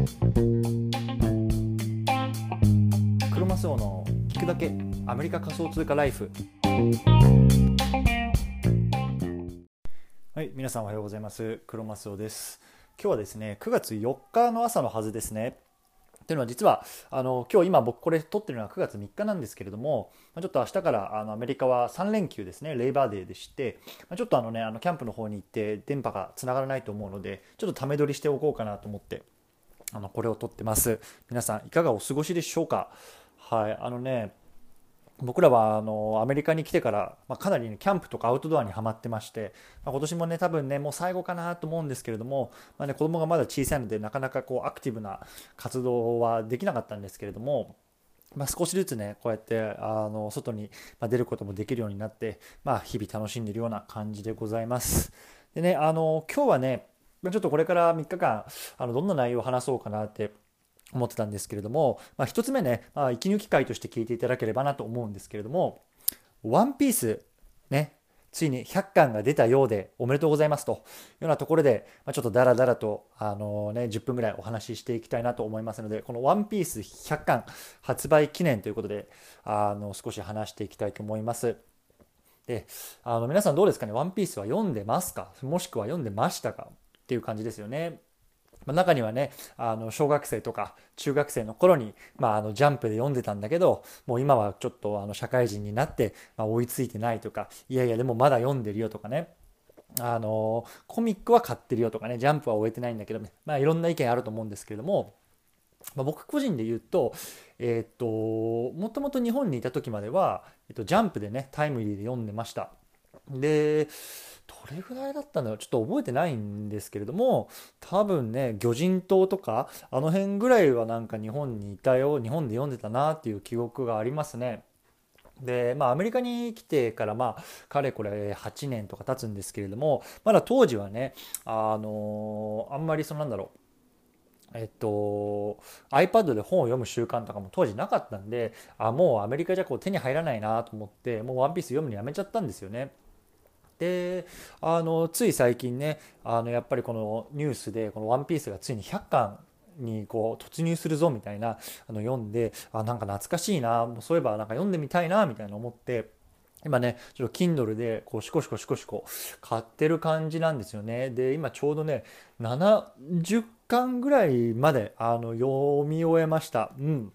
クロマスオの聞くだけアメリカ仮想通貨ライフ。はい皆さんおはようございます。クロマスオです。今日はですね9月4日の朝のはずですね。っていうのは実はあの今日今僕これ撮ってるのは9月3日なんですけれどもちょっと明日からあのアメリカは3連休ですね。レイバーデーでしてちょっとあのねあのキャンプの方に行って電波がつながらないと思うのでちょっとため撮りしておこうかなと思って。あのこれを撮ってます皆さんいかがお過ごしでしょうか？はいあのね僕らはあのアメリカに来てから、まあ、かなり、ね、キャンプとかアウトドアにはまってまして、まあ、今年もね多分ねもう最後かなと思うんですけれども、まあね、子供がまだ小さいのでなかなかこうアクティブな活動はできなかったんですけれども、まあ、少しずつねこうやってあの外に出ることもできるようになって、まあ、日々楽しんでるような感じでございます。でねあの今日はねちょっとこれから3日間あのどんな内容を話そうかなって思ってたんですけれども、まあ、1つ目ね、まあ、息抜き会として聞いていただければなと思うんですけれども、ワンピース、ね、ついに100巻が出たようでおめでとうございますというようなところで、まあ、ちょっとダラダラと、あのね、10分ぐらいお話ししていきたいなと思いますので、このワンピース100巻発売記念ということで、あの少し話していきたいと思います。で、あの皆さんどうですかね、ワンピースは読んでますか？もしくは読んでましたか？っていう感じですよね。ま中にはねあの小学生とか中学生の頃に、まあ、あのジャンプで読んでたんだけどもう今はちょっとあの社会人になって、まあ、追いついてないとかいやいやでもまだ読んでるよとかねあのコミックは買ってるよとかねジャンプは終えてないんだけど、まあ、いろんな意見あると思うんですけれども、まあ、僕個人で言うと,、えー、っともともと日本にいた時までは、えっと、ジャンプでねタイムリーで読んでました。でどれぐらいだったんだろう？ちょっと覚えてないんですけれども多分ね魚人島とかあの辺ぐらいはなんか日本にいたよ日本で読んでたなっていう記憶がありますね。でまあアメリカに来てからまあかれこれ8年とか経つんですけれどもまだ当時はねあのあんまりそのなんだろうえっと、iPad で本を読む習慣とかも当時なかったんであもうアメリカじゃこう手に入らないなと思ってもうワンピース読むのやめちゃったんですよね。であのつい最近ねあのやっぱりこのニュースでこの「ワンピースがついに100巻にこう突入するぞみたいなあの読んであなんか懐かしいなもうそういえばなんか読んでみたいなみたいな思って今ねちょっと Kindle でこうシコシコシコシコ買ってる感じなんですよね。で今ちょうどね70巻ぐらいまであの読み終えました。うん。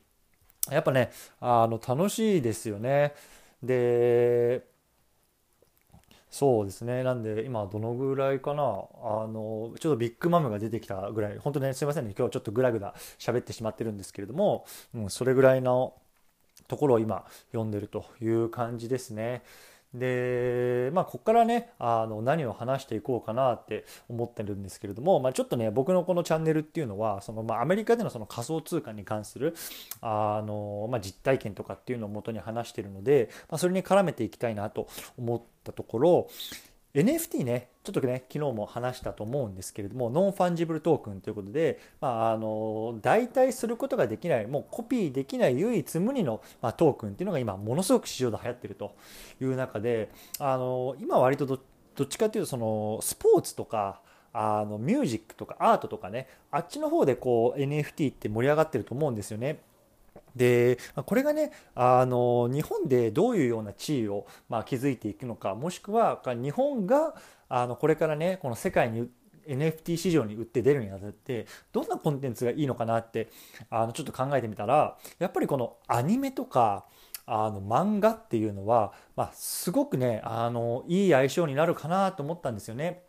やっぱねあの楽しいですよね。でそうですね。なんで、今どのぐらいかな。あの、ちょっとビッグマムが出てきたぐらい、本当ね、すいませんね。今日ちょっとグラグラ喋ってしまってるんですけれども、うん、それぐらいのところを今読んでるという感じですね。でまあここからねあの何を話していこうかなって思ってるんですけれども、まあ、ちょっとね僕のこのチャンネルっていうのはその、まあ、アメリカでのその仮想通貨に関するあの、まあ、実体験とかっていうのをもとに話してるので、まあ、それに絡めていきたいなと思ってったところ NFT ね、ちょっとね、昨日も話したと思うんですけれども、 non-fungible token ということで、まあ、あの、代替することができない、もうコピーできない唯一無二の、まあ、トークンっていうのが今、ものすごく市場で流行ってるという中で、あの、今割とどっちかというと、その、スポーツとか、あのミュージックとかアートとかねあっちの方でこう NFT って盛り上がってると思うんですよね。でこれがねあの日本でどういうような地位を、まあ、築いていくのかもしくは日本があのこれからねこの世界に NFT 市場に売って出るにあたってどんなコンテンツがいいのかなってあのちょっと考えてみたらやっぱりこのアニメとかあの漫画っていうのは、まあ、すごくねあのいい相性になるかなと思ったんですよね。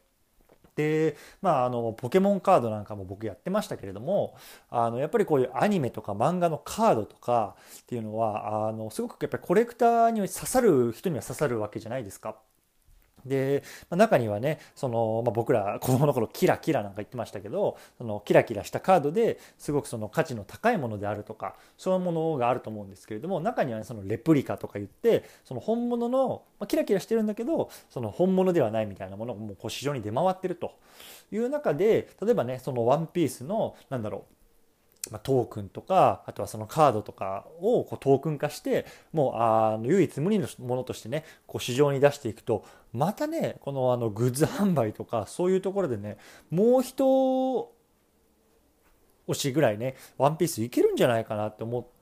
でまああのポケモンカードなんかも僕やってましたけれどもあのやっぱりこういうアニメとか漫画のカードとかっていうのはあのすごくやっぱりコレクターに刺さる人には刺さるわけじゃないですか。で、まあ、中にはねその、まあ、僕ら 子供の頃キラキラなんか言ってましたけどそのキラキラしたカードですごくその価値の高いものであるとかそういうものがあると思うんですけれども中には、ね、そのレプリカとか言ってその本物の、まあ、キラキラしてるんだけどその本物ではないみたいなものがもうこう市場に出回ってるという中で例えばねそのワンピースのなんだろうまトークンとかあとはそのカードとかをこうトークン化してもうあの唯一無二のものとしてねこう市場に出していくとまたねこのあのグッズ販売とかそういうところでねもう一押しぐらいねワンピースいけるんじゃないかなって思って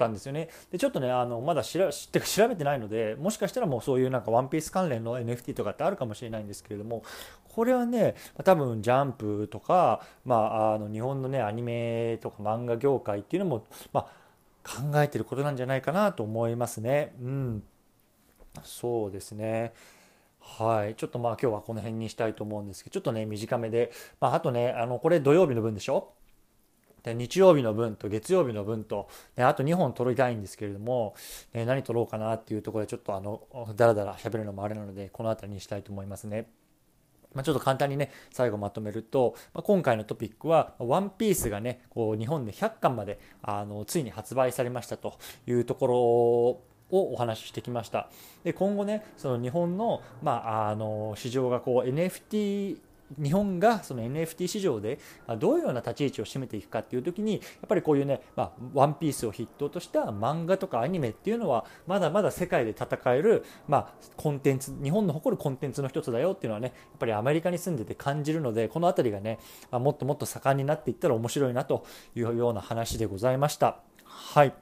たんですよねでちょっとねあのまだ調べ調べてないのでもしかしたらもうそういうなんかワンピース関連の NFT とかってあるかもしれないんですけれどもこれはね多分ジャンプとか、まあ、あの日本のねアニメとか漫画業界っていうのも、まあ、考えてることなんじゃないかなと思いますね。うん、そうですね。はい。ちょっとまあ今日はこの辺にしたいと思うんですけど、ちょっとね、短めで、まああとね、あの、これ土曜日の分でしょ？で日曜日の分と月曜日の分と、ね、あと2本取りたいんですけれども、ね、何取ろうかなっていうところでちょっとあの、だらだら喋るのもあれなので、この辺りにしたいと思いますね。まあ、ちょっと簡単にね、最後まとめると、まあ、今回のトピックは、ワンピースがね、こう日本で100巻まであのついに発売されましたというところをお話ししてきました。で今後ね、その日本の,、まあ、あの市場がこう NFT 日本がその NFT 市場でどういうような立ち位置を占めていくかっていう時にやっぱりこういうね、まあ、ワンピースを筆頭とした漫画とかアニメっていうのはまだまだ世界で戦える、まあ、コンテンツ日本の誇るコンテンツの一つだよっていうのはねやっぱりアメリカに住んでて感じるのでこの辺りがねあもっともっと盛んになっていったら面白いなというような話でございました。はい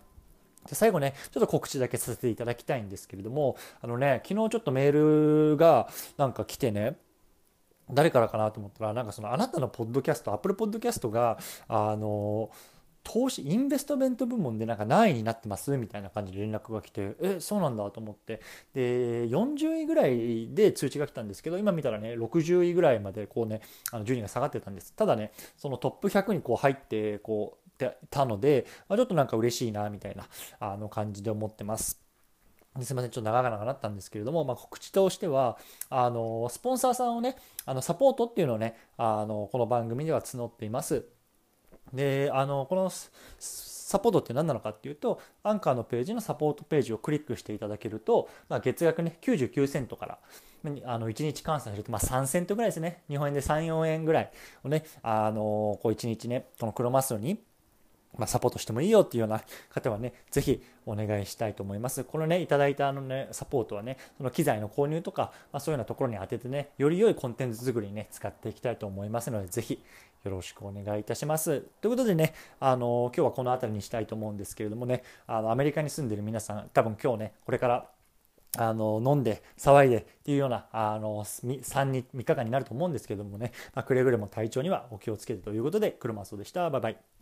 で最後ね、ちょっと告知だけさせていただきたいんですけれども、あのね、昨日ちょっとメールがなんか来てね、誰からかなと思ったらなんかそのあなたのポッドキャストアップルポッドキャストがあの投資インベストメント部門でなんか何位になってますみたいな感じで連絡が来てえそうなんだと思ってで40位ぐらいで通知が来たんですけど今見たらね60位ぐらいまでこうねあの順位が下がってたんですただねそのトップ100にこう入ってこうたので、まあ、ちょっとなんか嬉しいなみたいなあの感じで思ってます。すみません、ちょっと長々なったんですけれども、まあ、告知としては、あの、スポンサーさんをね、あの、サポートっていうのをね、あの、この番組では募っています。で、あの、このサポートって何なのかっていうと、アンカーのページのサポートページをクリックしていただけると、まあ、月額ね、99セントから、あの1日換算すると、まあ、3セントぐらいですね。日本円で3、4円ぐらいをね、あの、こう1日ね、このクロマスロにまあ、サポートしてもいいよっていうような方はね、ぜひお願いしたいと思います。このね、いただいたあのね、サポートはね、その機材の購入とか、まあ、そういうようなところに当ててね、より良いコンテンツ作りにね、使っていきたいと思いますので、ぜひよろしくお願いいたします。ということでね、あの、今日はこの辺りにしたいと思うんですけれどもね、あの、アメリカに住んでる皆さん、多分今日ね、これからあの飲んで騒いでっていうようなあの 3, 日3日間になると思うんですけどもね、まあ、くれぐれも体調にはお気をつけてということで、車そうでした。バイバイ。